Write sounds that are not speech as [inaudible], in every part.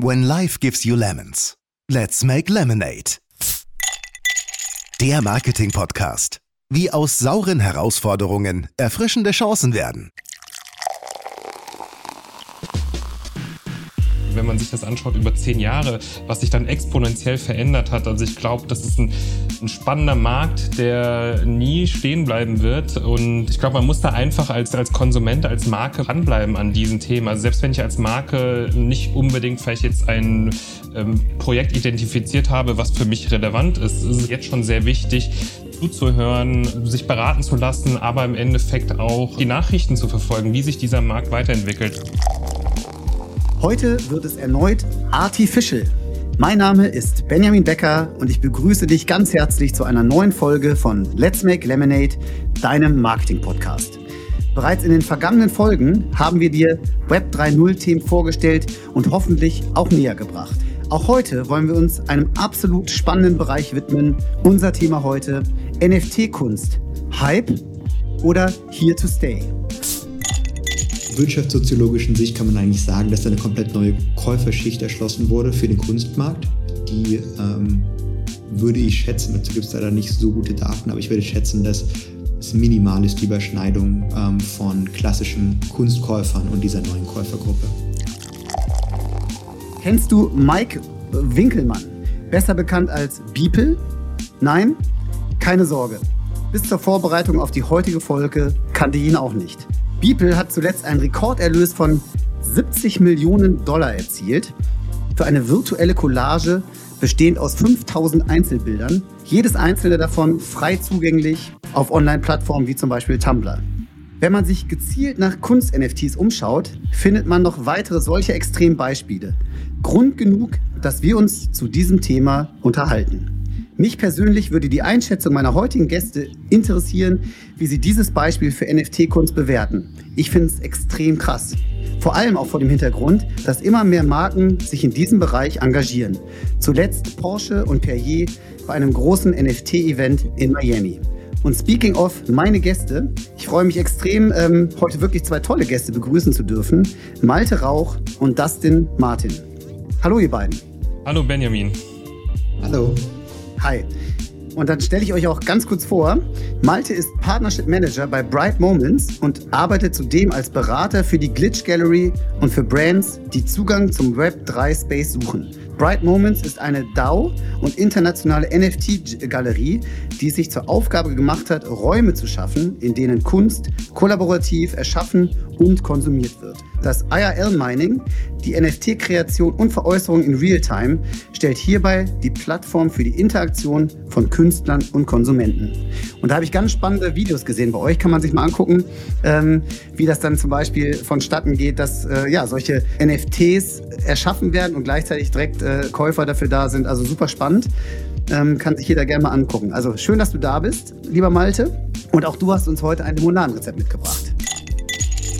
When life gives you lemons, let's make lemonade. Der Marketing-Podcast. Wie aus sauren Herausforderungen erfrischende Chancen werden. Wenn man sich das anschaut über zehn Jahre, was sich dann exponentiell verändert hat. Also ich glaube, das ist ein, ein, spannender Markt, der nie stehen bleiben wird. Und ich glaube, man muss da einfach als, als Konsument, als Marke ranbleiben an diesem Thema. Also selbst wenn ich als Marke nicht unbedingt vielleicht jetzt ein ähm, Projekt identifiziert habe, was für mich relevant ist, ist es jetzt schon sehr wichtig, zuzuhören, sich beraten zu lassen, aber im Endeffekt auch die Nachrichten zu verfolgen, wie sich dieser Markt weiterentwickelt. Heute wird es erneut artificial. Mein Name ist Benjamin Becker und ich begrüße dich ganz herzlich zu einer neuen Folge von Let's Make Lemonade, deinem Marketing-Podcast. Bereits in den vergangenen Folgen haben wir dir Web 3.0-Themen vorgestellt und hoffentlich auch näher gebracht. Auch heute wollen wir uns einem absolut spannenden Bereich widmen. Unser Thema heute NFT-Kunst. Hype oder Here to Stay? Wirtschaftssoziologischen Sicht kann man eigentlich sagen, dass eine komplett neue Käuferschicht erschlossen wurde für den Kunstmarkt. Die ähm, würde ich schätzen, dazu gibt es leider nicht so gute Daten, aber ich würde schätzen, dass es minimal ist, die Überschneidung ähm, von klassischen Kunstkäufern und dieser neuen Käufergruppe. Kennst du Mike Winkelmann, besser bekannt als Beeple? Nein? Keine Sorge. Bis zur Vorbereitung auf die heutige Folge kannte ich ihn auch nicht. Beeple hat zuletzt einen Rekorderlös von 70 Millionen Dollar erzielt für eine virtuelle Collage bestehend aus 5000 Einzelbildern, jedes einzelne davon frei zugänglich auf Online-Plattformen wie zum Beispiel Tumblr. Wenn man sich gezielt nach Kunst-NFTs umschaut, findet man noch weitere solche Extrembeispiele. Grund genug, dass wir uns zu diesem Thema unterhalten. Mich persönlich würde die Einschätzung meiner heutigen Gäste interessieren, wie sie dieses Beispiel für NFT-Kunst bewerten. Ich finde es extrem krass. Vor allem auch vor dem Hintergrund, dass immer mehr Marken sich in diesem Bereich engagieren. Zuletzt Porsche und Perrier bei einem großen NFT-Event in Miami. Und speaking of meine Gäste, ich freue mich extrem, ähm, heute wirklich zwei tolle Gäste begrüßen zu dürfen. Malte Rauch und Dustin Martin. Hallo ihr beiden. Hallo Benjamin. Hallo. Hi. Und dann stelle ich euch auch ganz kurz vor, Malte ist Partnership Manager bei Bright Moments und arbeitet zudem als Berater für die Glitch Gallery und für Brands, die Zugang zum Web 3 Space suchen. Bright Moments ist eine DAO und internationale NFT-Galerie, die es sich zur Aufgabe gemacht hat, Räume zu schaffen, in denen Kunst kollaborativ erschaffen und konsumiert wird. Das IRL-Mining, die NFT-Kreation und Veräußerung in Realtime, stellt hierbei die Plattform für die Interaktion von Künstlern und Konsumenten. Und da habe ich ganz spannende Videos gesehen. Bei euch kann man sich mal angucken, ähm, wie das dann zum Beispiel vonstatten geht, dass äh, ja, solche NFTs erschaffen werden und gleichzeitig direkt äh, Käufer dafür da sind. Also super spannend. Ähm, kann sich jeder gerne mal angucken. Also schön, dass du da bist, lieber Malte. Und auch du hast uns heute ein Limonadenrezept mitgebracht.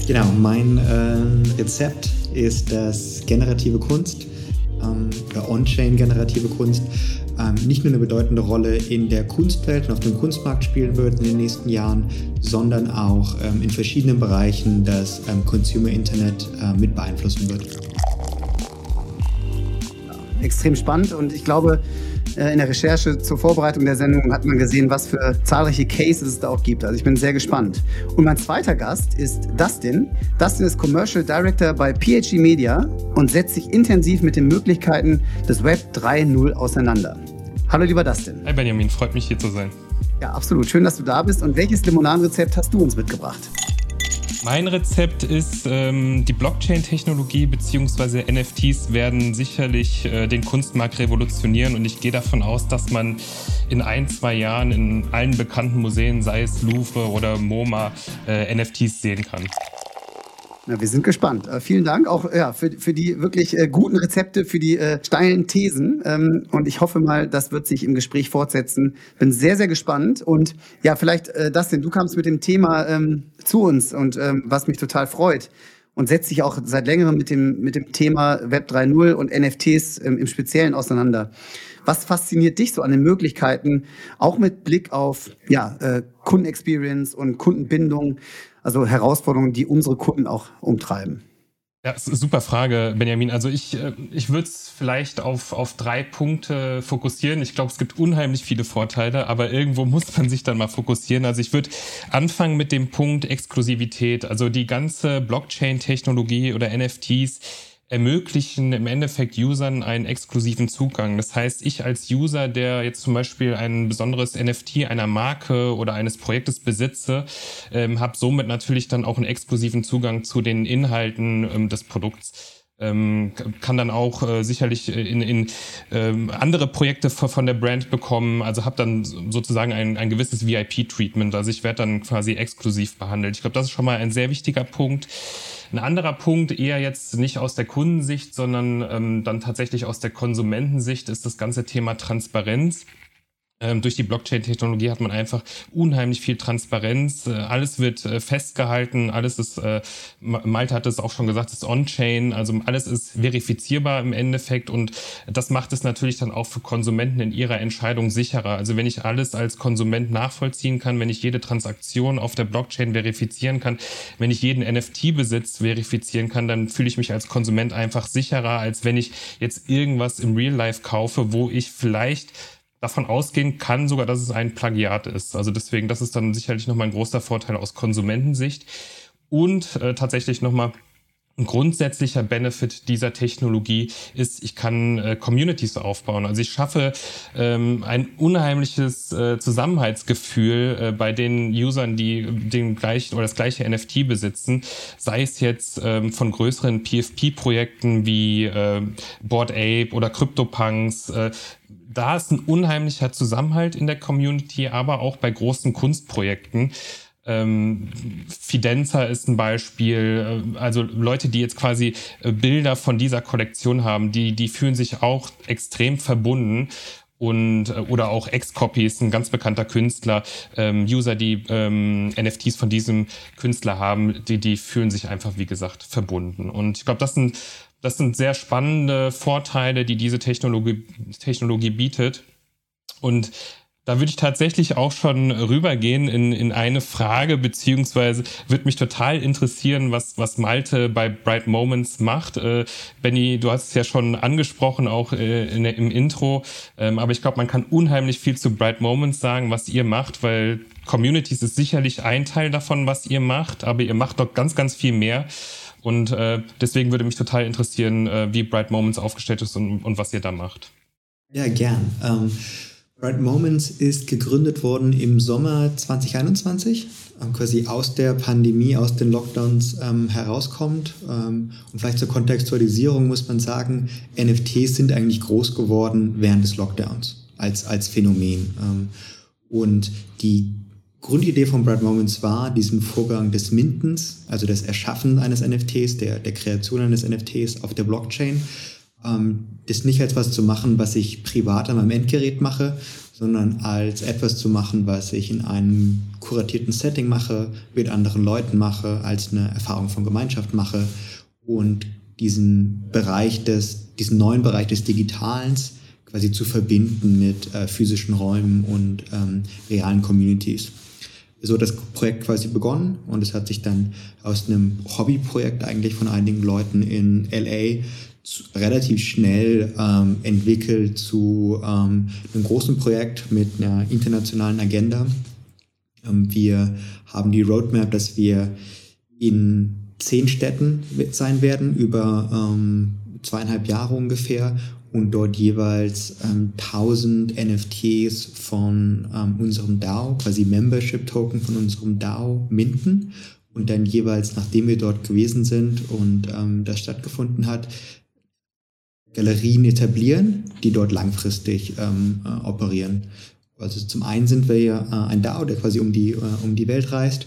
Genau, mein äh, Rezept ist das generative Kunst ähm, On-Chain generative Kunst ähm, nicht nur eine bedeutende Rolle in der Kunstwelt und auf dem Kunstmarkt spielen wird in den nächsten Jahren, sondern auch ähm, in verschiedenen Bereichen das ähm, Consumer Internet äh, mit beeinflussen wird. Extrem spannend und ich glaube, in der Recherche zur Vorbereitung der Sendung hat man gesehen, was für zahlreiche Cases es da auch gibt. Also ich bin sehr gespannt. Und mein zweiter Gast ist Dustin. Dustin ist Commercial Director bei PHG Media und setzt sich intensiv mit den Möglichkeiten des Web 3.0 auseinander. Hallo lieber Dustin. Hi Benjamin, freut mich hier zu sein. Ja, absolut. Schön, dass du da bist. Und welches Limonadenrezept hast du uns mitgebracht? Mein Rezept ist, ähm, die Blockchain-Technologie bzw. NFTs werden sicherlich äh, den Kunstmarkt revolutionieren und ich gehe davon aus, dass man in ein, zwei Jahren in allen bekannten Museen, sei es Louvre oder MoMA, äh, NFTs sehen kann. Na, wir sind gespannt. Äh, vielen Dank auch ja, für, für die wirklich äh, guten Rezepte, für die äh, steilen Thesen. Ähm, und ich hoffe mal, das wird sich im Gespräch fortsetzen. Bin sehr, sehr gespannt. Und ja, vielleicht, äh, Dustin, du kamst mit dem Thema ähm, zu uns und ähm, was mich total freut. Und setzt sich auch seit längerem mit dem, mit dem Thema Web 3.0 und NFTs ähm, im Speziellen auseinander. Was fasziniert dich so an den Möglichkeiten, auch mit Blick auf ja, äh, Kundenexperience und Kundenbindung? Also Herausforderungen, die unsere Kunden auch umtreiben. Ja, super Frage, Benjamin. Also ich, äh, ich würde es vielleicht auf, auf drei Punkte fokussieren. Ich glaube, es gibt unheimlich viele Vorteile, aber irgendwo [laughs] muss man sich dann mal fokussieren. Also ich würde anfangen mit dem Punkt Exklusivität. Also die ganze Blockchain-Technologie oder NFTs ermöglichen im Endeffekt Usern einen exklusiven Zugang. Das heißt, ich als User, der jetzt zum Beispiel ein besonderes NFT einer Marke oder eines Projektes besitze, ähm, habe somit natürlich dann auch einen exklusiven Zugang zu den Inhalten ähm, des Produkts. Ähm, kann dann auch äh, sicherlich in, in ähm, andere Projekte von der Brand bekommen. Also habe dann sozusagen ein, ein gewisses VIP-Treatment. Also ich werde dann quasi exklusiv behandelt. Ich glaube, das ist schon mal ein sehr wichtiger Punkt. Ein anderer Punkt, eher jetzt nicht aus der Kundensicht, sondern ähm, dann tatsächlich aus der Konsumentensicht, ist das ganze Thema Transparenz. Ähm, durch die Blockchain-Technologie hat man einfach unheimlich viel Transparenz. Äh, alles wird äh, festgehalten, alles ist, äh, Malte hat es auch schon gesagt, ist on-chain, also alles ist verifizierbar im Endeffekt und das macht es natürlich dann auch für Konsumenten in ihrer Entscheidung sicherer. Also wenn ich alles als Konsument nachvollziehen kann, wenn ich jede Transaktion auf der Blockchain verifizieren kann, wenn ich jeden NFT-Besitz verifizieren kann, dann fühle ich mich als Konsument einfach sicherer, als wenn ich jetzt irgendwas im Real Life kaufe, wo ich vielleicht davon ausgehen kann sogar, dass es ein Plagiat ist. Also deswegen, das ist dann sicherlich nochmal ein großer Vorteil aus Konsumentensicht. Und äh, tatsächlich nochmal ein grundsätzlicher Benefit dieser Technologie ist, ich kann äh, Communities aufbauen. Also ich schaffe ähm, ein unheimliches äh, Zusammenhaltsgefühl äh, bei den Usern, die den gleichen oder das gleiche NFT besitzen, sei es jetzt ähm, von größeren PFP-Projekten wie äh, Board Ape oder CryptoPunks. Äh, da ist ein unheimlicher Zusammenhalt in der Community, aber auch bei großen Kunstprojekten. Ähm, Fidenza ist ein Beispiel. Äh, also Leute, die jetzt quasi äh, Bilder von dieser Kollektion haben, die, die fühlen sich auch extrem verbunden. Und, äh, oder auch X-Copies, ein ganz bekannter Künstler, ähm, User, die ähm, NFTs von diesem Künstler haben, die, die fühlen sich einfach, wie gesagt, verbunden. Und ich glaube, das sind das sind sehr spannende Vorteile, die diese Technologie, Technologie bietet. Und da würde ich tatsächlich auch schon rübergehen in, in eine Frage, beziehungsweise würde mich total interessieren, was, was Malte bei Bright Moments macht. Äh, Benny, du hast es ja schon angesprochen, auch äh, in, im Intro. Ähm, aber ich glaube, man kann unheimlich viel zu Bright Moments sagen, was ihr macht, weil Communities ist sicherlich ein Teil davon, was ihr macht, aber ihr macht doch ganz, ganz viel mehr. Und äh, deswegen würde mich total interessieren, äh, wie Bright Moments aufgestellt ist und, und was ihr da macht. Ja, gern. Ähm, Bright Moments ist gegründet worden im Sommer 2021, ähm, quasi aus der Pandemie, aus den Lockdowns ähm, herauskommt. Ähm, und vielleicht zur Kontextualisierung muss man sagen, NFTs sind eigentlich groß geworden während des Lockdowns als, als Phänomen. Ähm, und die Grundidee von Bright Moments war, diesen Vorgang des Mintens, also das Erschaffen eines NFTs, der, der Kreation eines NFTs auf der Blockchain, ähm, das nicht als was zu machen, was ich privat an meinem Endgerät mache, sondern als etwas zu machen, was ich in einem kuratierten Setting mache, mit anderen Leuten mache, als eine Erfahrung von Gemeinschaft mache. Und diesen Bereich des, diesen neuen Bereich des Digitalens quasi zu verbinden mit äh, physischen Räumen und ähm, realen Communities so das Projekt quasi begonnen und es hat sich dann aus einem Hobbyprojekt eigentlich von einigen Leuten in LA relativ schnell ähm, entwickelt zu ähm, einem großen Projekt mit einer internationalen Agenda. Ähm, wir haben die Roadmap, dass wir in zehn Städten sein werden über ähm, zweieinhalb Jahre ungefähr und dort jeweils ähm, 1000 NFTs von ähm, unserem DAO, quasi Membership Token von unserem DAO minten und dann jeweils, nachdem wir dort gewesen sind und ähm, das stattgefunden hat, Galerien etablieren, die dort langfristig ähm, äh, operieren. Also zum einen sind wir ja äh, ein DAO, der quasi um die, äh, um die Welt reist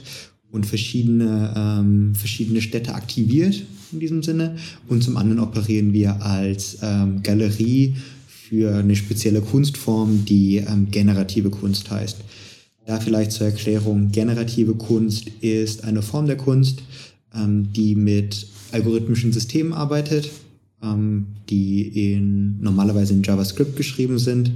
und verschiedene, ähm, verschiedene Städte aktiviert in diesem Sinne. Und zum anderen operieren wir als ähm, Galerie für eine spezielle Kunstform, die ähm, generative Kunst heißt. Da vielleicht zur Erklärung, generative Kunst ist eine Form der Kunst, ähm, die mit algorithmischen Systemen arbeitet, ähm, die in, normalerweise in JavaScript geschrieben sind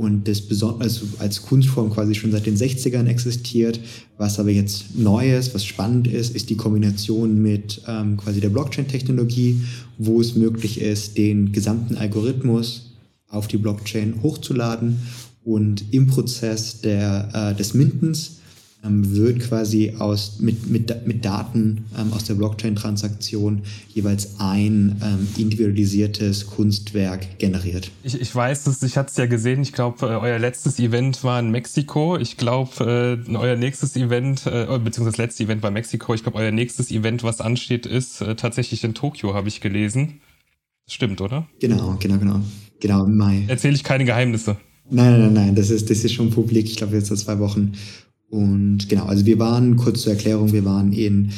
und das also als Kunstform quasi schon seit den 60ern existiert. Was aber jetzt neu ist, was spannend ist, ist die Kombination mit ähm, quasi der Blockchain-Technologie, wo es möglich ist, den gesamten Algorithmus auf die Blockchain hochzuladen und im Prozess der, äh, des Mintens ähm, wird quasi aus, mit, mit, mit Daten ähm, aus der Blockchain-Transaktion jeweils ein ähm, individualisiertes Kunstwerk generiert. Ich, ich weiß es, ich hatte es ja gesehen, ich glaube, äh, euer letztes Event war in Mexiko. Ich glaube, äh, euer nächstes Event, äh, beziehungsweise das letzte Event war Mexiko, ich glaube, euer nächstes Event, was ansteht, ist äh, tatsächlich in Tokio, habe ich gelesen. Das stimmt, oder? Genau, genau, genau. Genau, im Mai. Erzähle ich keine Geheimnisse. Nein, nein, nein, das ist, das ist schon publik. Ich glaube, jetzt seit zwei Wochen. Und genau, also wir waren, kurz zur Erklärung, wir waren in,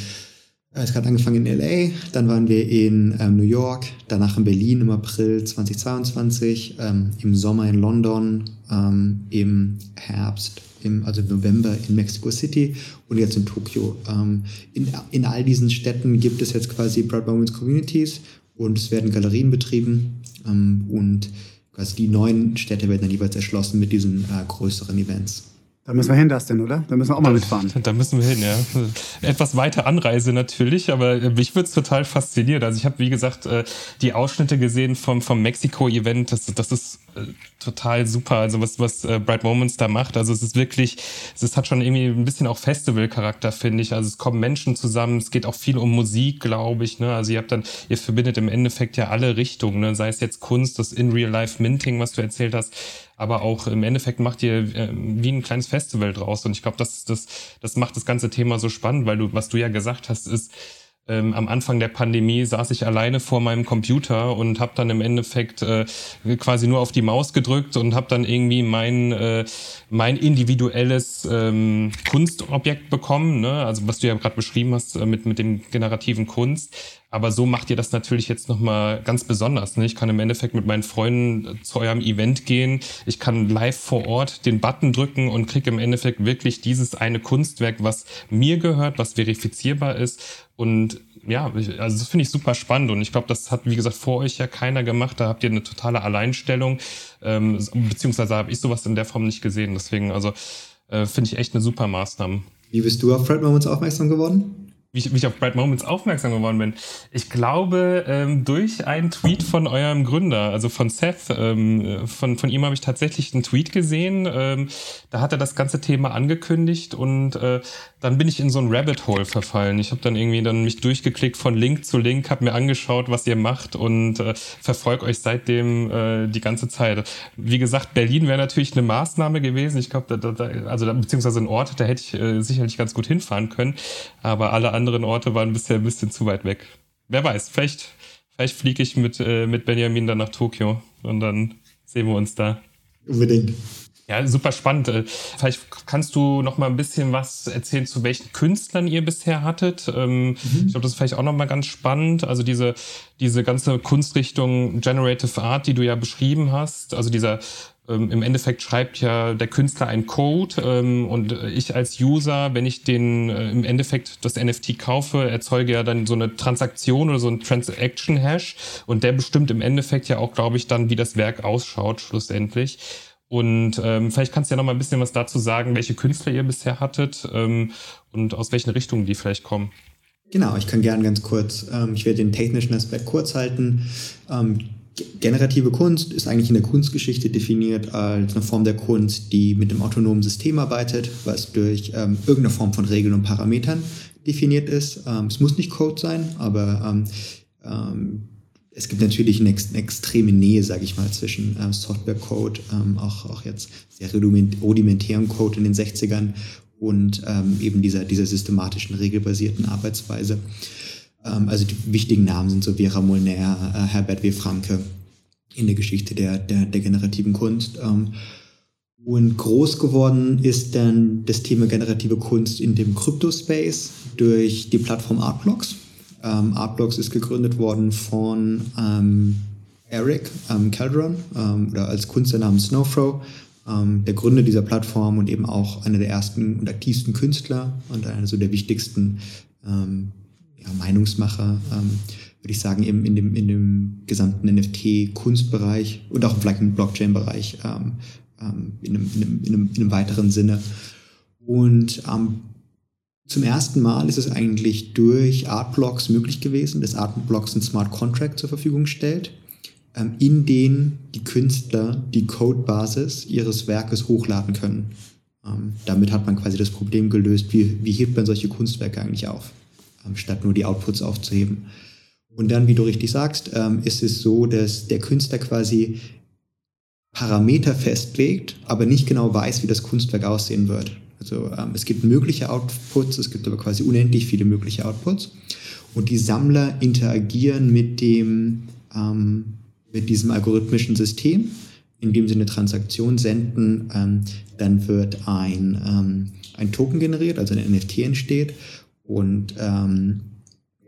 äh, es hat angefangen in LA, dann waren wir in ähm, New York, danach in Berlin im April 2022, ähm, im Sommer in London, ähm, im Herbst, im, also im November in Mexico City und jetzt in Tokio. Ähm, in, in all diesen Städten gibt es jetzt quasi Bright Moments Communities und es werden Galerien betrieben ähm, und quasi die neuen Städte werden dann jeweils erschlossen mit diesen äh, größeren Events. Da müssen wir hin, Dustin, oder? Da müssen wir auch mal mitfahren. [laughs] Da müssen wir hin, ja. Etwas weiter Anreise natürlich, aber mich würde es total faszinieren. Also ich habe, wie gesagt, äh, die Ausschnitte gesehen vom, vom Mexiko-Event. Das, das ist äh, total super. Also was, was äh, Bright Moments da macht. Also es ist wirklich, es hat schon irgendwie ein bisschen auch Festival-Charakter, finde ich. Also es kommen Menschen zusammen. Es geht auch viel um Musik, glaube ich. Ne? Also ihr habt dann, ihr verbindet im Endeffekt ja alle Richtungen. Ne? Sei es jetzt Kunst, das In-Real-Life-Minting, was du erzählt hast aber auch im Endeffekt macht ihr äh, wie ein kleines Festival draus. Und ich glaube, das, das, das macht das ganze Thema so spannend, weil du, was du ja gesagt hast, ist, ähm, am Anfang der Pandemie saß ich alleine vor meinem Computer und habe dann im Endeffekt äh, quasi nur auf die Maus gedrückt und habe dann irgendwie mein äh, mein individuelles ähm, Kunstobjekt bekommen, ne? also was du ja gerade beschrieben hast äh, mit mit dem generativen Kunst. Aber so macht ihr das natürlich jetzt nochmal ganz besonders. Ne? Ich kann im Endeffekt mit meinen Freunden zu eurem Event gehen. Ich kann live vor Ort den Button drücken und kriege im Endeffekt wirklich dieses eine Kunstwerk, was mir gehört, was verifizierbar ist. Und ja, also das finde ich super spannend. Und ich glaube, das hat, wie gesagt, vor euch ja keiner gemacht. Da habt ihr eine totale Alleinstellung. Ähm, beziehungsweise habe ich sowas in der Form nicht gesehen. Deswegen, also äh, finde ich echt eine super Maßnahme. Wie bist du auf Fred Moments aufmerksam geworden? Wie ich, wie ich auf Bright Moments aufmerksam geworden bin. Ich glaube, ähm, durch einen Tweet von eurem Gründer, also von Seth. Ähm, von, von ihm habe ich tatsächlich einen Tweet gesehen. Ähm, da hat er das ganze Thema angekündigt und äh, dann bin ich in so ein Rabbit Hole verfallen. Ich habe dann irgendwie dann mich durchgeklickt von Link zu Link, habe mir angeschaut, was ihr macht und äh, verfolge euch seitdem äh, die ganze Zeit. Wie gesagt, Berlin wäre natürlich eine Maßnahme gewesen. Ich glaube, da, da, also da, beziehungsweise ein Ort, da hätte ich äh, sicherlich ganz gut hinfahren können. Aber alle anderen Orte waren bisher ein bisschen zu weit weg. Wer weiß, vielleicht, vielleicht fliege ich mit, äh, mit Benjamin dann nach Tokio und dann sehen wir uns da. Unbedingt. Ja, super spannend. Äh, vielleicht kannst du noch mal ein bisschen was erzählen, zu welchen Künstlern ihr bisher hattet. Ähm, mhm. Ich glaube, das ist vielleicht auch noch mal ganz spannend. Also diese, diese ganze Kunstrichtung Generative Art, die du ja beschrieben hast. Also dieser ähm, im Endeffekt schreibt ja der Künstler einen Code ähm, und ich als User, wenn ich den äh, im Endeffekt das NFT kaufe, erzeuge ja dann so eine Transaktion oder so ein Transaction Hash und der bestimmt im Endeffekt ja auch, glaube ich, dann, wie das Werk ausschaut schlussendlich. Und ähm, vielleicht kannst du ja noch mal ein bisschen was dazu sagen, welche Künstler ihr bisher hattet ähm, und aus welchen Richtungen die vielleicht kommen. Genau, ich kann gerne ganz kurz, ähm, ich werde den technischen Aspekt kurz halten. Ähm, generative Kunst ist eigentlich in der Kunstgeschichte definiert als eine Form der Kunst, die mit einem autonomen System arbeitet, was durch ähm, irgendeine Form von Regeln und Parametern definiert ist. Ähm, es muss nicht Code sein, aber ähm, ähm es gibt natürlich eine, eine extreme Nähe, sage ich mal, zwischen ähm, Software-Code, ähm, auch, auch jetzt sehr rudimentären Code in den 60ern und ähm, eben dieser, dieser systematischen, regelbasierten Arbeitsweise. Ähm, also die wichtigen Namen sind so Vera Molnar, äh, Herbert W. Franke in der Geschichte der, der, der generativen Kunst. Ähm, und groß geworden ist dann das Thema generative Kunst in dem Crypto-Space durch die Plattform Artblocks ähm, Artblocks ist gegründet worden von Eric Calderon oder als Künstler namens Snowfro, der Gründer dieser Plattform und eben auch einer der ersten und aktivsten Künstler und einer so der wichtigsten ähm, ja, Meinungsmacher, würde ich sagen, eben in dem, in dem gesamten NFT-Kunstbereich und auch vielleicht im Blockchain-Bereich ähm, in, einem, in, einem, in, einem, in, einem, weiteren Sinne. Und ähm, zum ersten Mal ist es eigentlich durch Artblocks möglich gewesen, dass Artblocks ein Smart Contract zur Verfügung stellt, ähm, in den die Künstler die Codebasis ihres Werkes hochladen können. Ähm, damit hat man quasi das Problem gelöst, wie, wie hebt man solche Kunstwerke eigentlich auf, ähm, statt nur die Outputs aufzuheben. Und dann, wie du richtig sagst, ähm, ist es so, dass der Künstler quasi Parameter festlegt, aber nicht genau weiß, wie das Kunstwerk aussehen wird. Also ähm, es gibt mögliche Outputs, es gibt aber quasi unendlich viele mögliche Outputs. Und die Sammler interagieren mit dem, ähm, mit diesem algorithmischen System, indem sie eine Transaktion senden. Ähm, dann wird ein, ähm, ein Token generiert, also ein NFT entsteht. Und ähm,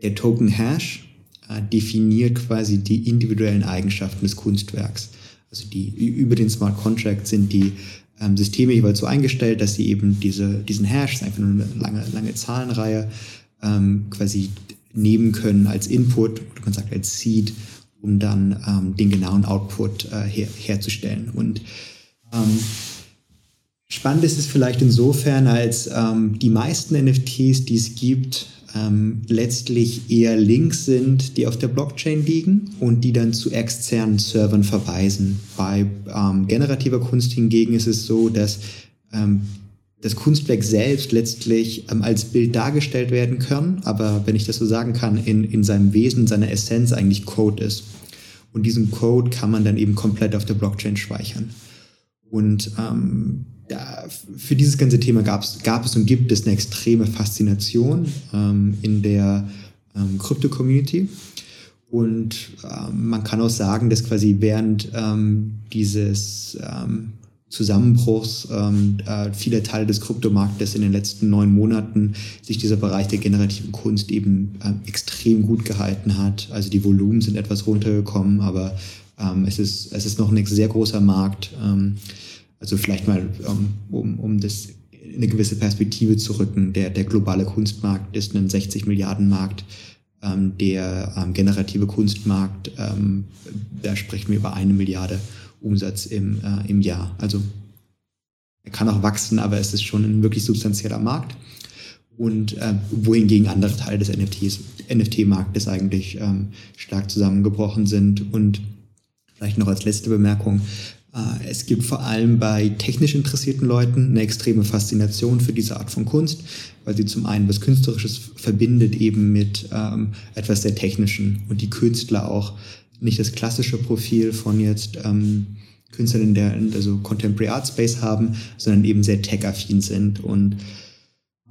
der Token Hash äh, definiert quasi die individuellen Eigenschaften des Kunstwerks. Also die über den Smart Contract sind die ähm, Systeme jeweils so eingestellt, dass sie eben diese, diesen Hash, einfach nur eine lange, lange Zahlenreihe, ähm, quasi nehmen können als Input, oder man sagt als Seed, um dann ähm, den genauen Output äh, her, herzustellen. Und ähm, spannend ist es vielleicht insofern, als ähm, die meisten NFTs, die es gibt, ähm, letztlich eher Links sind, die auf der Blockchain liegen und die dann zu externen Servern verweisen. Bei ähm, generativer Kunst hingegen ist es so, dass ähm, das Kunstwerk selbst letztlich ähm, als Bild dargestellt werden kann, aber wenn ich das so sagen kann, in, in seinem Wesen, seiner Essenz eigentlich Code ist. Und diesen Code kann man dann eben komplett auf der Blockchain speichern. Und ähm, da, für dieses ganze Thema gab's, gab es und gibt es eine extreme Faszination ähm, in der ähm, Krypto-Community. Und ähm, man kann auch sagen, dass quasi während ähm, dieses ähm, Zusammenbruchs ähm, äh, viele Teile des Kryptomarktes in den letzten neun Monaten sich dieser Bereich der generativen Kunst eben ähm, extrem gut gehalten hat. Also die Volumen sind etwas runtergekommen, aber ähm, es, ist, es ist noch ein sehr großer Markt. Also vielleicht mal, ähm, um, um das in eine gewisse Perspektive zu rücken, der, der globale Kunstmarkt ist ein 60 Milliarden Markt. Ähm, der ähm, generative Kunstmarkt, ähm, da sprechen wir über eine Milliarde Umsatz im, äh, im Jahr. Also er kann auch wachsen, aber es ist schon ein wirklich substanzieller Markt. Und äh, wohingegen andere Teile des NFT-Marktes eigentlich ähm, stark zusammengebrochen sind. Und vielleicht noch als letzte Bemerkung, es gibt vor allem bei technisch interessierten Leuten eine extreme Faszination für diese Art von Kunst, weil sie zum einen was Künstlerisches verbindet eben mit ähm, etwas sehr Technischen und die Künstler auch. Nicht das klassische Profil von jetzt ähm, Künstlern der also Contemporary Art Space haben, sondern eben sehr tech-affin sind und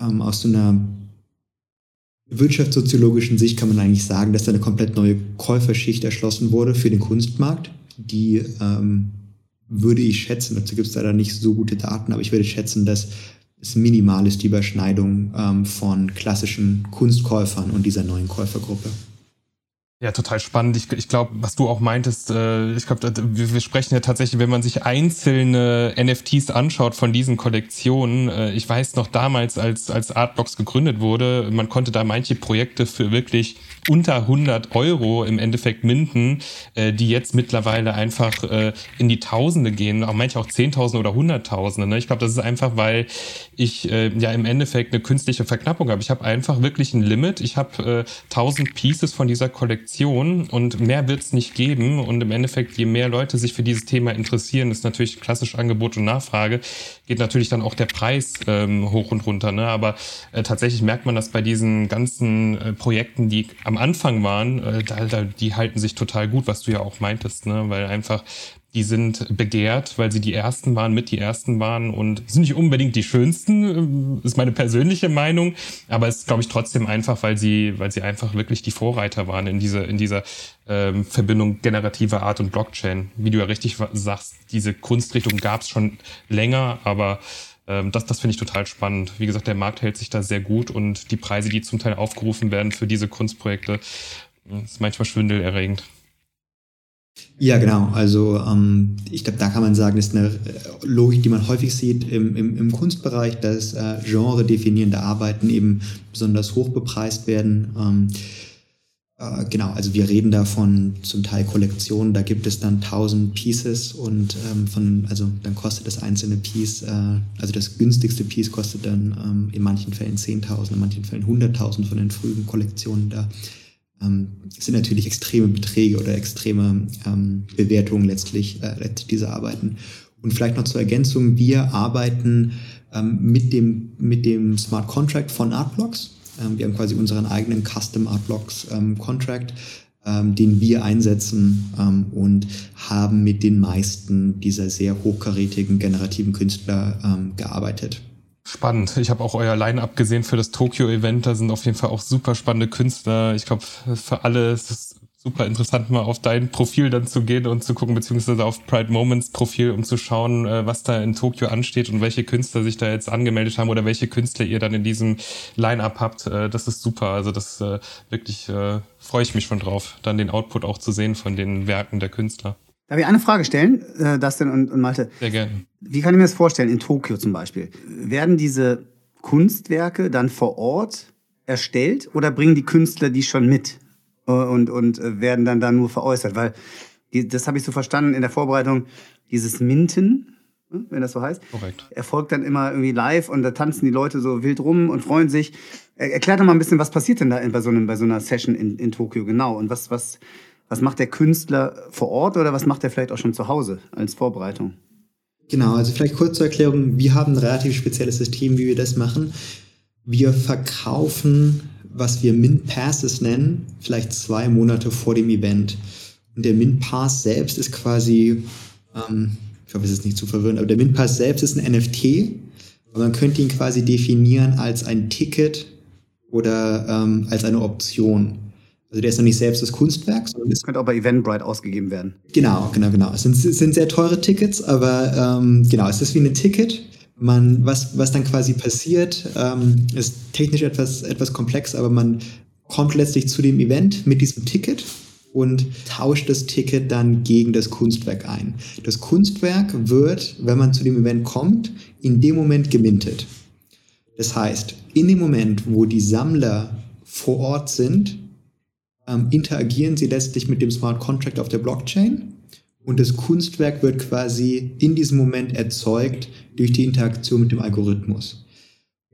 ähm, aus so einer wirtschaftssoziologischen Sicht kann man eigentlich sagen, dass da eine komplett neue Käuferschicht erschlossen wurde für den Kunstmarkt, die ähm, würde ich schätzen, dazu gibt es leider nicht so gute Daten, aber ich würde schätzen, dass es minimal ist, die Überschneidung ähm, von klassischen Kunstkäufern und dieser neuen Käufergruppe. Ja, total spannend. Ich, ich glaube, was du auch meintest, äh, ich glaube, wir, wir sprechen ja tatsächlich, wenn man sich einzelne NFTs anschaut von diesen Kollektionen. Äh, ich weiß noch damals, als, als Artbox gegründet wurde, man konnte da manche Projekte für wirklich unter 100 Euro im Endeffekt minden, äh, die jetzt mittlerweile einfach äh, in die Tausende gehen, auch manche auch Zehntausende oder Hunderttausende. Ne? Ich glaube, das ist einfach, weil ich äh, ja im Endeffekt eine künstliche Verknappung habe. Ich habe einfach wirklich ein Limit. Ich habe äh, 1000 Pieces von dieser Kollektion und mehr wird es nicht geben. Und im Endeffekt, je mehr Leute sich für dieses Thema interessieren, ist natürlich klassisch Angebot und Nachfrage, geht natürlich dann auch der Preis ähm, hoch und runter. Ne? Aber äh, tatsächlich merkt man das bei diesen ganzen äh, Projekten, die am am Anfang waren, äh, da, da, die halten sich total gut, was du ja auch meintest, ne? weil einfach die sind begehrt, weil sie die ersten waren, mit die ersten waren und sind nicht unbedingt die schönsten, äh, ist meine persönliche Meinung, aber es ist, glaube ich, trotzdem einfach, weil sie, weil sie einfach wirklich die Vorreiter waren in dieser, in dieser ähm, Verbindung generative Art und Blockchain. Wie du ja richtig sagst, diese Kunstrichtung gab es schon länger, aber ähm, das das finde ich total spannend. Wie gesagt, der Markt hält sich da sehr gut und die Preise, die zum Teil aufgerufen werden für diese Kunstprojekte, ist manchmal schwindelerregend. Ja, genau. Also ähm, ich glaube, da kann man sagen, ist eine äh, Logik, die man häufig sieht im, im, im Kunstbereich, dass äh, genre definierende Arbeiten eben besonders hoch bepreist werden. Ähm, Äh, genau, also wir reden da von zum Teil Kollektionen, da gibt es dann 1000 Pieces und ähm, von, also dann kostet das einzelne Piece, äh, also das günstigste Piece kostet dann ähm, in manchen Fällen 10.000, in manchen Fällen 100.000 von den frühen Kollektionen da. Ähm, sind natürlich extreme Beträge oder extreme ähm, Bewertungen letztlich, äh, letztlich dieser Arbeiten. Und vielleicht noch zur Ergänzung, wir arbeiten ähm, mit, dem, mit dem Smart Contract von Artblocks. Ähm, wir haben quasi unseren eigenen Custom Artblocks ähm, Contract, ähm, den wir einsetzen ähm, und haben mit den meisten dieser sehr hochkarätigen generativen Künstler ähm, gearbeitet. Spannend. Ich habe auch euer Line-Up gesehen für das Tokyo-Event. Da sind auf jeden Fall auch super spannende Künstler. Ich glaube, für alle ist es super interessant, mal auf dein Profil dann zu gehen und zu gucken, beziehungsweise auf Pride Moments Profil, um zu schauen, äh, was da in Tokio ansteht und welche Künstler sich da jetzt angemeldet haben oder welche Künstler ihr dann in diesem Line-Up habt. Äh, das ist super. Also das äh, wirklich freue ich mich schon drauf, dann den Output auch zu sehen von den Werken der Künstler. Darf ich eine Frage stellen, Dustin und, und Malte? Sehr gerne. Wie kann ich mir das vorstellen, in Tokio zum Beispiel? Werden diese Kunstwerke dann vor Ort erstellt oder bringen die Künstler die schon mit? und, und äh, werden dann da nur veräußert. Weil die, das habe ich so verstanden in der Vorbereitung, dieses Minten, hm, wenn das so heißt, Korrekt. erfolgt dann immer irgendwie live und da tanzen die Leute so wild rum und freuen sich. Erklärt doch mal ein bisschen, was passiert denn da bei so, einem, bei so einer Session in, in Tokio genau und was, was, was macht der Künstler vor Ort oder was macht er vielleicht auch schon zu Hause als Vorbereitung? Genau, also vielleicht kurz zur Erklärung, wir haben ein relativ spezielles System, wie wir das machen. Wir verkaufen was wir Mint Passes nennen, vielleicht zwei Monate vor dem Event. Und der Mint Pass selbst ist quasi, ähm, ich hoffe, es ist nicht zu verwirrend, aber der Mint Pass selbst ist ein NFT. Und man könnte ihn quasi definieren als ein Ticket oder ähm, als eine Option. Also der ist noch nicht selbst das Kunstwerk, sondern es könnte auch bei Eventbrite ausgegeben werden. Genau, genau, genau. Es sind, es sind sehr teure Tickets, aber ähm, genau, es ist wie ein Ticket man, was, was dann quasi passiert, ähm, ist technisch etwas, etwas komplex, aber man kommt letztlich zu dem Event mit diesem Ticket und tauscht das Ticket dann gegen das Kunstwerk ein. Das Kunstwerk wird, wenn man zu dem Event kommt, in dem Moment gemintet. Das heißt, in dem Moment, wo die Sammler vor Ort sind, ähm, interagieren sie letztlich mit dem Smart Contract auf der Blockchain und das Kunstwerk wird quasi in diesem Moment erzeugt durch die Interaktion mit dem Algorithmus.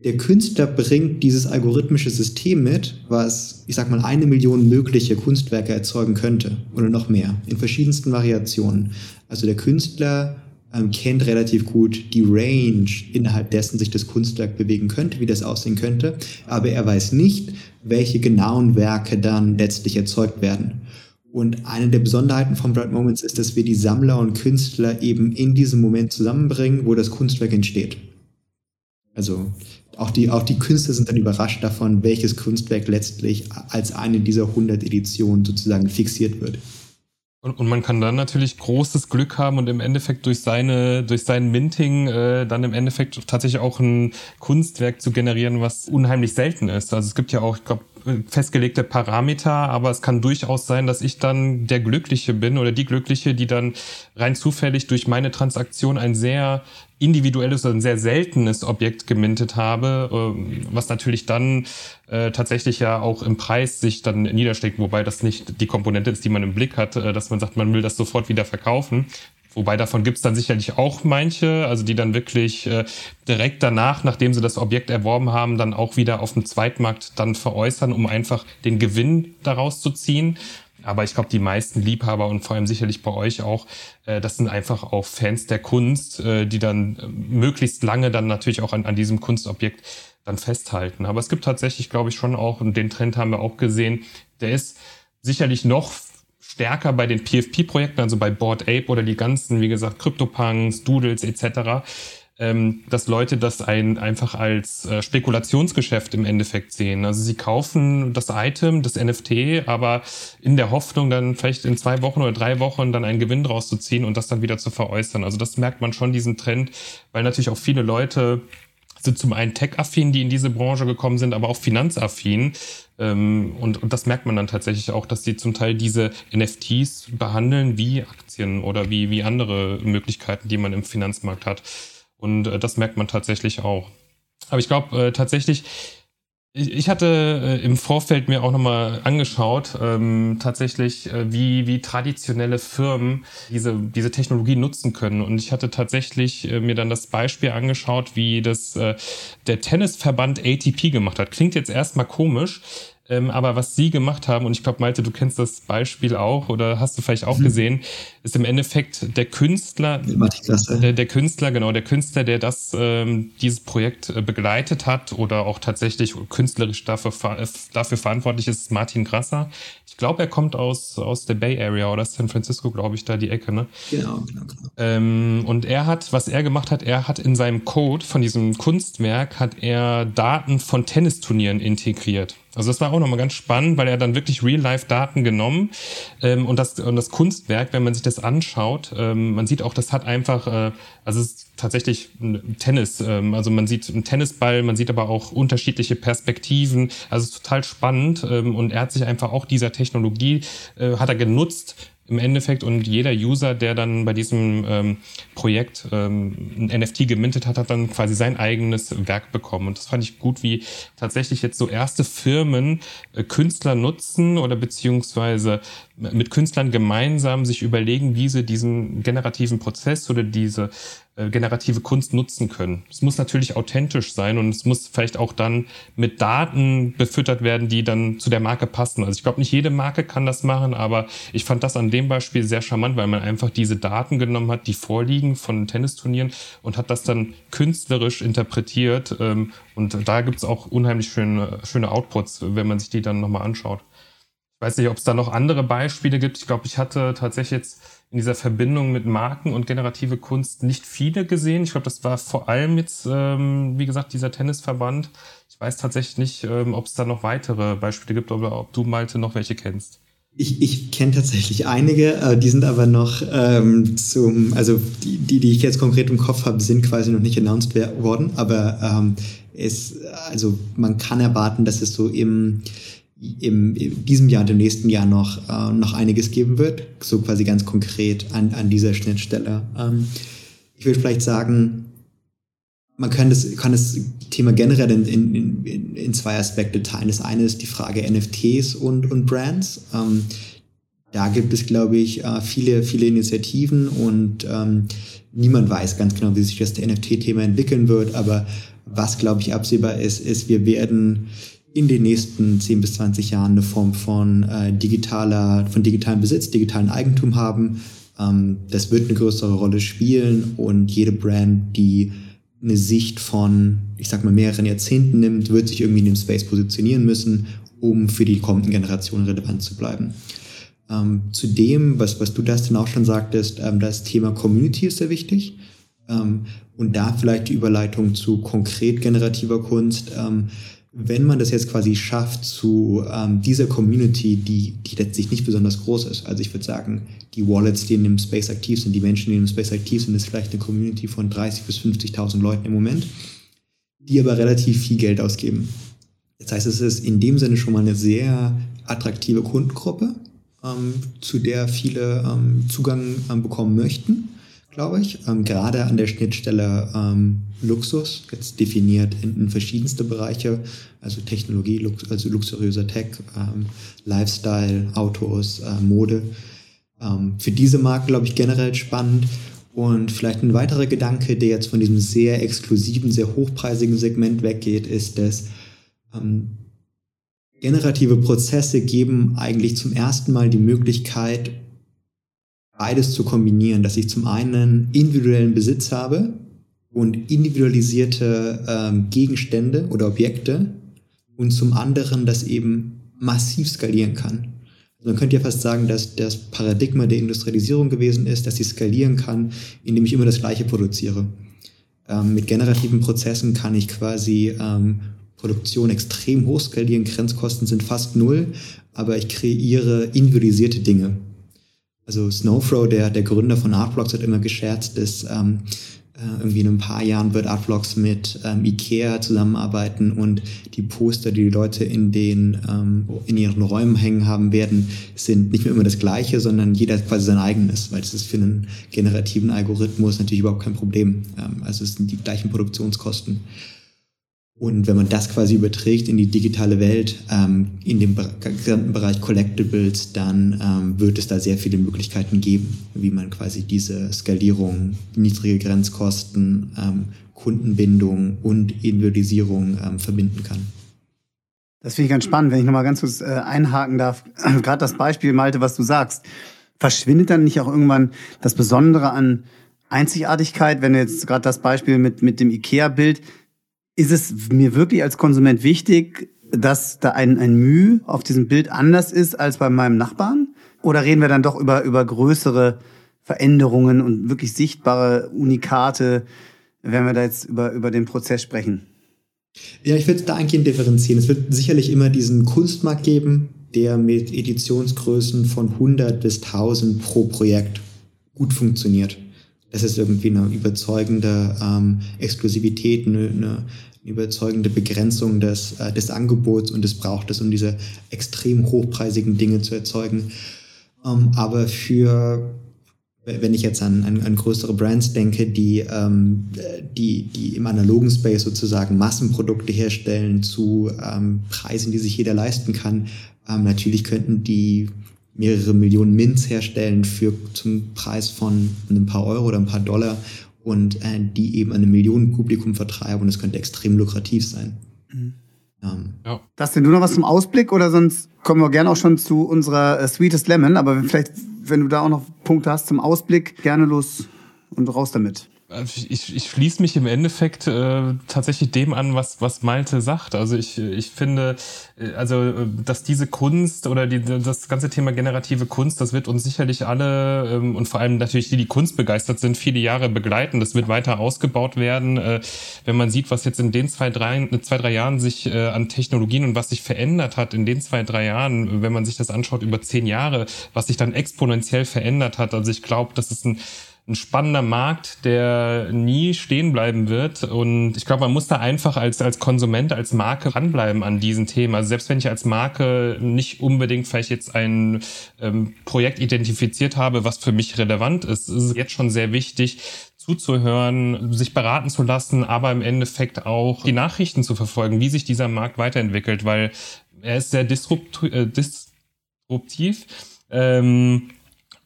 Der Künstler bringt dieses algorithmische System mit, was, ich sag mal, eine Million mögliche Kunstwerke erzeugen könnte oder noch mehr in verschiedensten Variationen. Also der Künstler ähm, kennt relativ gut die Range, innerhalb dessen sich das Kunstwerk bewegen könnte, wie das aussehen könnte, aber er weiß nicht, welche genauen Werke dann letztlich erzeugt werden. Und eine der Besonderheiten von Bright Moments ist, dass wir die Sammler und Künstler eben in diesem Moment zusammenbringen, wo das Kunstwerk entsteht. Also auch die, auch die Künstler sind dann überrascht davon, welches Kunstwerk letztlich als eine dieser 100 Editionen sozusagen fixiert wird. Und, und, man kann dann natürlich großes Glück haben und im Endeffekt durch seine, durch sein Minting äh, dann im Endeffekt tatsächlich auch ein Kunstwerk zu generieren, was unheimlich selten ist. Also es gibt ja auch, ich glaube, festgelegte Parameter, aber es kann durchaus sein, dass ich dann der Glückliche bin oder die Glückliche, die dann rein zufällig durch meine Transaktion ein sehr individuelles oder ein sehr seltenes Objekt gemintet habe, ähm, was natürlich dann äh, tatsächlich ja auch im Preis sich dann niederschlägt, wobei das nicht die Komponente ist, die man im Blick hat, äh, dass man sagt, man will das sofort wieder verkaufen. Wobei davon gibt's dann sicherlich auch manche, also die dann wirklich äh, direkt danach, nachdem sie das Objekt erworben haben, dann auch wieder auf dem Zweitmarkt dann veräußern, um einfach den Gewinn daraus zu ziehen. Aber ich glaube, die meisten Liebhaber und vor allem sicherlich bei euch auch, äh, das sind einfach auch Fans der Kunst, äh, die dann äh, möglichst lange dann natürlich auch an, an diesem Kunstobjekt dann festhalten. Aber es gibt tatsächlich, glaube ich, schon auch, und den Trend haben wir auch gesehen, der ist sicherlich noch stärker bei den PFP-Projekten, also bei Board Ape oder die ganzen, wie gesagt, CryptoPunks, Doodles etc., ähm, dass Leute das ein, einfach als äh, Spekulationsgeschäft im Endeffekt sehen. Also sie kaufen das Item, das NFT, aber in der Hoffnung, dann vielleicht in zwei Wochen oder drei Wochen dann einen Gewinn draus zu ziehen und das dann wieder zu veräußern. Also das merkt man schon, diesen Trend, weil natürlich auch viele Leute sind zum einen tech-affin, die in diese Branche gekommen sind, aber auch finanzaffin. Ähm, und, und das merkt man dann tatsächlich auch, dass sie zum Teil diese NFTs behandeln wie Aktien oder wie, wie andere Möglichkeiten, die man im Finanzmarkt hat. Und äh, das merkt man tatsächlich auch. Aber ich glaube äh, tatsächlich, Ich hatte äh, im Vorfeld mir auch nochmal angeschaut, ähm, tatsächlich, äh, wie, wie traditionelle Firmen diese, diese Technologie nutzen können. Und ich hatte tatsächlich äh, mir dann das Beispiel angeschaut, wie das äh, der Tennisverband ATP gemacht hat. Klingt jetzt erstmal komisch, ähm, aber was sie gemacht haben, und ich glaube, Malte, du kennst das Beispiel auch oder hast du vielleicht auch mhm. gesehen, ist im Endeffekt der Künstler, der, der, Künstler, genau, der Künstler, der das, ähm, dieses Projekt äh, begleitet hat oder auch tatsächlich künstlerisch dafür, äh, dafür verantwortlich ist, Martin Grasser. Ich glaube, er kommt aus, aus der Bay Area oder San Francisco, glaube ich, da die Ecke, ne? Genau, genau, genau. Ähm, und er hat, was er gemacht hat, er hat in seinem Code von diesem Kunstwerk, hat er Daten von Tennisturnieren integriert. Also das war auch nochmal ganz spannend, weil er dann wirklich Real-Life-Daten genommen ähm, und, das, und das Kunstwerk, wenn man sich das anschaut, ähm, man sieht auch, das hat einfach, äh, also es ist tatsächlich Tennis, ähm, also man sieht einen Tennisball, man sieht aber auch unterschiedliche Perspektiven, also es ist total spannend ähm, und er hat sich einfach auch dieser Technologie, äh, hat er genutzt, im Endeffekt und jeder User, der dann bei diesem ähm, Projekt ähm, ein NFT gemintet hat, hat dann quasi sein eigenes Werk bekommen. Und das fand ich gut, wie tatsächlich jetzt so erste Firmen äh, Künstler nutzen oder beziehungsweise mit Künstlern gemeinsam sich überlegen, wie sie diesen generativen Prozess oder diese äh, generative Kunst nutzen können. Es muss natürlich authentisch sein und es muss vielleicht auch dann mit Daten befüttert werden, die dann zu der Marke passen. Also ich glaube, nicht jede Marke kann das machen, aber ich fand das an dem Beispiel sehr charmant, weil man einfach diese Daten genommen hat, die vorliegen von Tennisturnieren und hat das dann künstlerisch interpretiert. Ähm, und da gibt es auch unheimlich schöne, schöne Outputs, wenn man sich die dann nochmal anschaut. Ich weiß nicht, ob es da noch andere Beispiele gibt. Ich glaube, ich hatte tatsächlich jetzt in dieser Verbindung mit Marken und generative Kunst nicht viele gesehen. Ich glaube, das war vor allem jetzt, ähm, wie gesagt, dieser Tennisverband. Ich weiß tatsächlich nicht, ähm, ob es da noch weitere Beispiele gibt oder ob du, Malte, noch welche kennst. Ich, ich kenne tatsächlich einige, äh, die sind aber noch ähm, zum, also die, die, die ich jetzt konkret im Kopf habe, sind quasi noch nicht announced worden, aber ähm, es, also man kann erwarten, dass es so im im, in diesem Jahr und im nächsten Jahr noch, äh, noch einiges geben wird, so quasi ganz konkret an, an dieser Schnittstelle. Ähm, ich würde vielleicht sagen, man kann das, kann das Thema generell in, in, in, in zwei Aspekte teilen. Das eine ist die Frage NFTs und, und Brands. Ähm, da gibt es, glaube ich, äh, viele, viele Initiativen und ähm, niemand weiß ganz genau, wie sich das NFT-Thema entwickeln wird. Aber was, glaube ich, absehbar ist, ist, wir werden in den nächsten 10 bis 20 Jahren eine Form von äh, digitaler, von digitalem Besitz, digitalen Eigentum haben. Ähm, das wird eine größere Rolle spielen und jede Brand, die eine Sicht von, ich sag mal, mehreren Jahrzehnten nimmt, wird sich irgendwie in dem Space positionieren müssen, um für die kommenden Generationen relevant zu bleiben. Ähm, zudem, was, was du das dann auch schon sagtest, ähm, das Thema Community ist sehr wichtig. Ähm, und da vielleicht die Überleitung zu konkret generativer Kunst. Ähm, wenn man das jetzt quasi schafft zu ähm, dieser Community, die, die letztlich nicht besonders groß ist, also ich würde sagen, die Wallets, die in dem Space aktiv sind, die Menschen, die in dem Space aktiv sind, ist vielleicht eine Community von 30.000 bis 50.000 Leuten im Moment, die aber relativ viel Geld ausgeben. Das heißt, es ist in dem Sinne schon mal eine sehr attraktive Kundengruppe, ähm, zu der viele ähm, Zugang ähm, bekommen möchten glaube ich. Ähm, gerade an der Schnittstelle ähm, Luxus, jetzt definiert in, in, verschiedenste Bereiche, also Technologie, Lux, also luxuriöser Tech, ähm, Lifestyle, Autos, äh, Mode. Ähm, für diese Marke, glaube ich, generell spannend. Und vielleicht ein weiterer Gedanke, der jetzt von diesem sehr exklusiven, sehr hochpreisigen Segment weggeht, ist, dass ähm, generative Prozesse geben eigentlich zum ersten Mal die Möglichkeit, beides zu kombinieren, dass ich zum einen individuellen Besitz habe und individualisierte ähm, Gegenstände oder Objekte und zum anderen das eben massiv skalieren kann. Also man könnte ja fast sagen, dass das Paradigma der Industrialisierung gewesen ist, dass ich skalieren kann, indem ich immer das Gleiche produziere. Ähm, mit generativen Prozessen kann ich quasi ähm, Produktion extrem hoch skalieren, Grenzkosten sind fast null, aber ich kreiere individualisierte Dinge. Also Snowflow, der, der Gründer von Artblocks, hat immer gescherzt, dass ähm, äh, irgendwie in ein paar Jahren wird Artblocks mit ähm, Ikea zusammenarbeiten und die Poster, die die Leute in den ähm, in ihren Räumen hängen haben werden, sind nicht mehr immer das gleiche, sondern jeder hat quasi sein eigenes, weil das ist für einen generativen Algorithmus natürlich überhaupt kein Problem. Ähm, also es sind die gleichen Produktionskosten. Und wenn man das quasi überträgt in die digitale Welt, ähm, in dem gesamten Bereich Collectibles, dann ähm, wird es da sehr viele Möglichkeiten geben, wie man quasi diese Skalierung, niedrige Grenzkosten, ähm, Kundenbindung und Individualisierung ähm, verbinden kann. Das finde ich ganz spannend, wenn ich nochmal ganz kurz äh, einhaken darf. [clears throat] Gerade das Beispiel, Malte, was du sagst. Verschwindet dann nicht auch irgendwann das Besondere an Einzigartigkeit, wenn jetzt gerade das Beispiel mit, mit dem IKEA-Bild, ist es mir wirklich als Konsument wichtig, dass da ein, ein Mühe auf diesem Bild anders ist als bei meinem Nachbarn? Oder reden wir dann doch über, über größere Veränderungen und wirklich sichtbare Unikate, wenn wir da jetzt über, über den Prozess sprechen? Ja, ich würde da eigentlich differenzieren. Es wird sicherlich immer diesen Kunstmarkt geben, der mit Editionsgrößen von 100 bis 1000 pro Projekt gut funktioniert. Das ist irgendwie eine überzeugende ähm, Exklusivität, eine, eine überzeugende Begrenzung des, äh, des Angebots und des Brauchtes, um diese extrem hochpreisigen Dinge zu erzeugen. Ähm, aber für, wenn ich jetzt an, an, an größere Brands denke, die, ähm, die, die im analogen Space sozusagen Massenprodukte herstellen zu ähm, Preisen, die sich jeder leisten kann, ähm, natürlich könnten die mehrere Millionen Mints herstellen für zum Preis von ein paar Euro oder ein paar Dollar und äh, die eben einem Millionenpublikum vertreiben und es könnte extrem lukrativ sein. Mhm. Ähm. Ja. Dustin, du noch was zum Ausblick oder sonst kommen wir gerne auch schon zu unserer äh, Sweetest Lemon, aber vielleicht, wenn du da auch noch Punkte hast zum Ausblick, gerne los und raus damit. Also ich, ich schließe mich im Endeffekt äh, tatsächlich dem an, was, was Malte sagt. Also ich, ich finde, äh, also äh, dass diese Kunst oder die, das ganze Thema generative Kunst, das wird uns sicherlich alle ähm, und vor allem natürlich die, die Kunst begeistert sind, viele Jahre begleiten. Das wird weiter ausgebaut werden. Äh, wenn man sieht, was jetzt in den zwei, drei, zwei, drei Jahren sich äh, an Technologien und was sich verändert hat in den zwei, drei Jahren, wenn man sich das anschaut über zehn Jahre, was sich dann exponentiell verändert hat. Also ich glaube, das ist ein ein spannender Markt, der nie stehen bleiben wird. Und ich glaube, man muss da einfach als, als Konsument, als Marke ranbleiben an diesen Themen. Also selbst wenn ich als Marke nicht unbedingt vielleicht jetzt ein ähm, Projekt identifiziert habe, was für mich relevant ist, ist es jetzt schon sehr wichtig, zuzuhören, sich beraten zu lassen, aber im Endeffekt auch die Nachrichten zu verfolgen, wie sich dieser Markt weiterentwickelt, weil er ist sehr disruptiv. Äh, disruptiv. Ähm,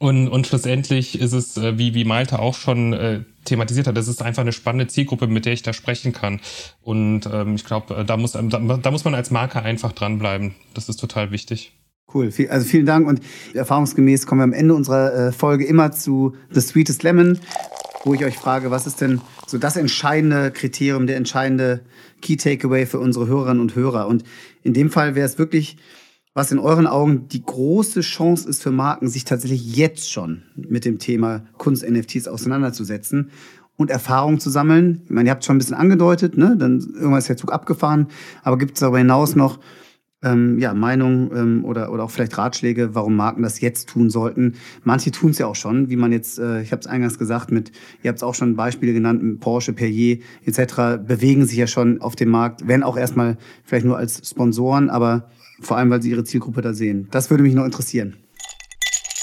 und, und schlussendlich ist es, äh, wie, wie Malte auch schon äh, thematisiert hat, das ist einfach eine spannende Zielgruppe, mit der ich da sprechen kann. Und ähm, ich glaube, äh, da muss, da, da muss man als Marke einfach dranbleiben. Das ist total wichtig. Cool, also vielen Dank und erfahrungsgemäß kommen wir am Ende unserer Folge immer zu The Sweetest Lemon, wo ich euch frage, was ist denn so das entscheidende Kriterium, der entscheidende Key Takeaway für unsere Hörerinnen und Hörer? Und in dem Fall wäre es wirklich was in euren Augen die große Chance ist für Marken, sich tatsächlich jetzt schon mit dem Thema Kunst-NFTs auseinanderzusetzen und Erfahrungen zu sammeln. Ich meine, ihr habt schon ein bisschen angedeutet, ne? dann irgendwann ist der Zug abgefahren, aber gibt es darüber hinaus noch ähm, ja, Meinungen ähm, oder, oder auch vielleicht Ratschläge, warum Marken das jetzt tun sollten. Manche tun es ja auch schon, wie man jetzt, äh, ich habe es eingangs gesagt, mit, ihr habt es auch schon Beispiele genannt, Porsche, Perrier etc., bewegen sich ja schon auf dem Markt, wenn auch erstmal vielleicht nur als Sponsoren, aber vor allem, weil sie ihre Zielgruppe da sehen. Das würde mich noch interessieren.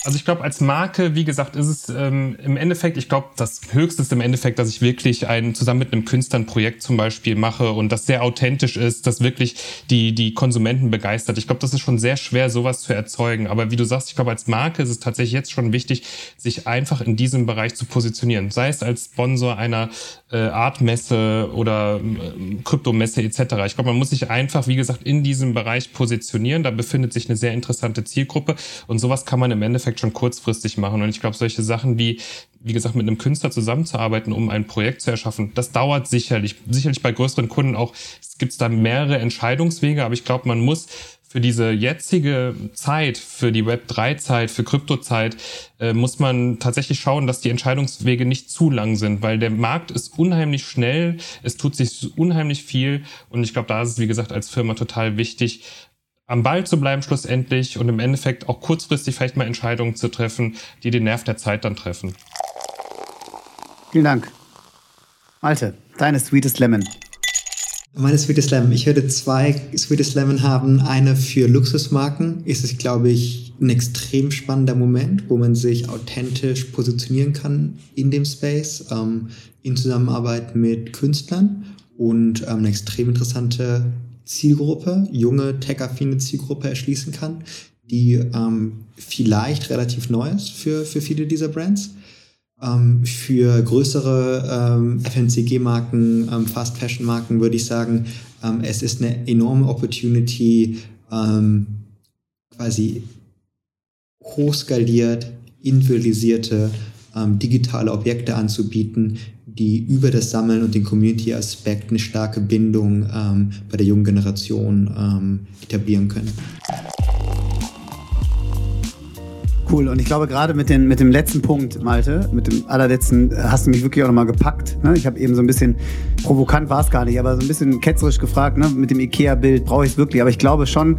Also ich glaube, als Marke, wie gesagt, ist es ähm, im Endeffekt, ich glaube, das Höchste ist im Endeffekt, dass ich wirklich ein zusammen mit einem Künstler ein Projekt zum Beispiel mache und das sehr authentisch ist, das wirklich die, die Konsumenten begeistert. Ich glaube, das ist schon sehr schwer, sowas zu erzeugen. Aber wie du sagst, ich glaube, als Marke ist es tatsächlich jetzt schon wichtig, sich einfach in diesem Bereich zu positionieren. Sei es als Sponsor einer äh, Artmesse oder äh, Kryptomesse etc. Ich glaube, man muss sich einfach, wie gesagt, in diesem Bereich positionieren. Da befindet sich eine sehr interessante Zielgruppe und sowas kann man im Endeffekt Endeffekt schon kurzfristig machen. Und ich glaube, solche Sachen wie, wie gesagt, mit einem Künstler zusammenzuarbeiten, um ein Projekt zu erschaffen, das dauert sicherlich. Sicherlich bei größeren Kunden auch, es gibt da mehrere Entscheidungswege, aber ich glaube, man muss für diese jetzige Zeit, für die Web3-Zeit, für Krypto-Zeit, äh, muss man tatsächlich schauen, dass die Entscheidungswege nicht zu lang sind, weil der Markt ist unheimlich schnell, es tut sich unheimlich viel und ich glaube, da ist es, wie gesagt, als Firma total wichtig, am Ball zu bleiben schlussendlich und im Endeffekt auch kurzfristig vielleicht mal Entscheidungen zu treffen, die den Nerv der Zeit dann treffen. Vielen Dank. Malte, deine Sweetest Lemon. Meine Sweetest Lemon. Ich würde zwei Sweetest Lemon haben. Eine für Luxusmarken. Ist es, glaube ich, ein extrem spannender Moment, wo man sich authentisch positionieren kann in dem Space, ähm, in Zusammenarbeit mit Künstlern und ähm, eine extrem interessante Zielgruppe, junge, tech-affine Zielgruppe erschließen kann, die ähm, vielleicht relativ neu ist für, für viele dieser Brands. Ähm, für größere ähm, FMCG-Marken, ähm, Fast-Fashion-Marken würde ich sagen, ähm, es ist eine enorme Opportunity, ähm, quasi hochskaliert, individualisierte ähm, digitale Objekte anzubieten, die über das Sammeln und den Community-Aspekt eine starke Bindung ähm, bei der jungen Generation ähm, etablieren können. Cool. Und ich glaube, gerade mit, den, mit dem letzten Punkt, Malte, mit dem allerletzten, hast du mich wirklich auch nochmal gepackt. Ne? Ich habe eben so ein bisschen, provokant war es gar nicht, aber so ein bisschen ketzerisch gefragt, ne? mit dem IKEA-Bild, brauche ich es wirklich? Aber ich glaube schon,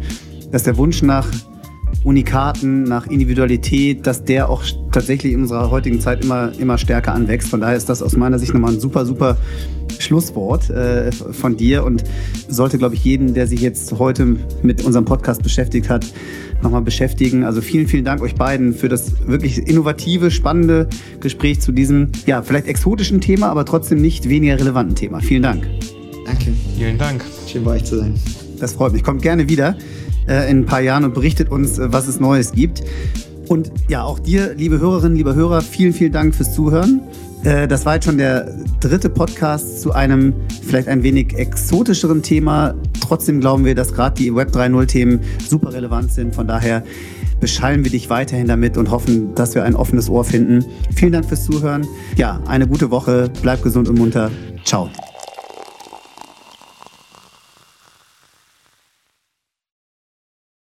dass der Wunsch nach Unikaten, nach Individualität, dass der auch tatsächlich in unserer heutigen Zeit immer, immer stärker anwächst. Von daher ist das aus meiner Sicht nochmal ein super, super Schlusswort äh, von dir und sollte, glaube ich, jeden, der sich jetzt heute mit unserem Podcast beschäftigt hat, nochmal beschäftigen. Also vielen, vielen Dank euch beiden für das wirklich innovative, spannende Gespräch zu diesem, ja, vielleicht exotischen Thema, aber trotzdem nicht weniger relevanten Thema. Vielen Dank. Danke. Vielen Dank. Schön bei euch zu sein. Das freut mich. Kommt gerne wieder äh, in ein paar Jahren und berichtet uns, äh, was es Neues gibt. Und ja, auch dir, liebe Hörerinnen, liebe Hörer, vielen, vielen Dank fürs Zuhören. Äh, das war jetzt schon der dritte Podcast zu einem vielleicht ein wenig exotischeren Thema. Trotzdem glauben wir, dass gerade die Web 3.0-Themen super relevant sind. Von daher beschallen wir dich weiterhin damit und hoffen, dass wir ein offenes Ohr finden. Vielen Dank fürs Zuhören. Ja, eine gute Woche. Bleib gesund und munter. Ciao.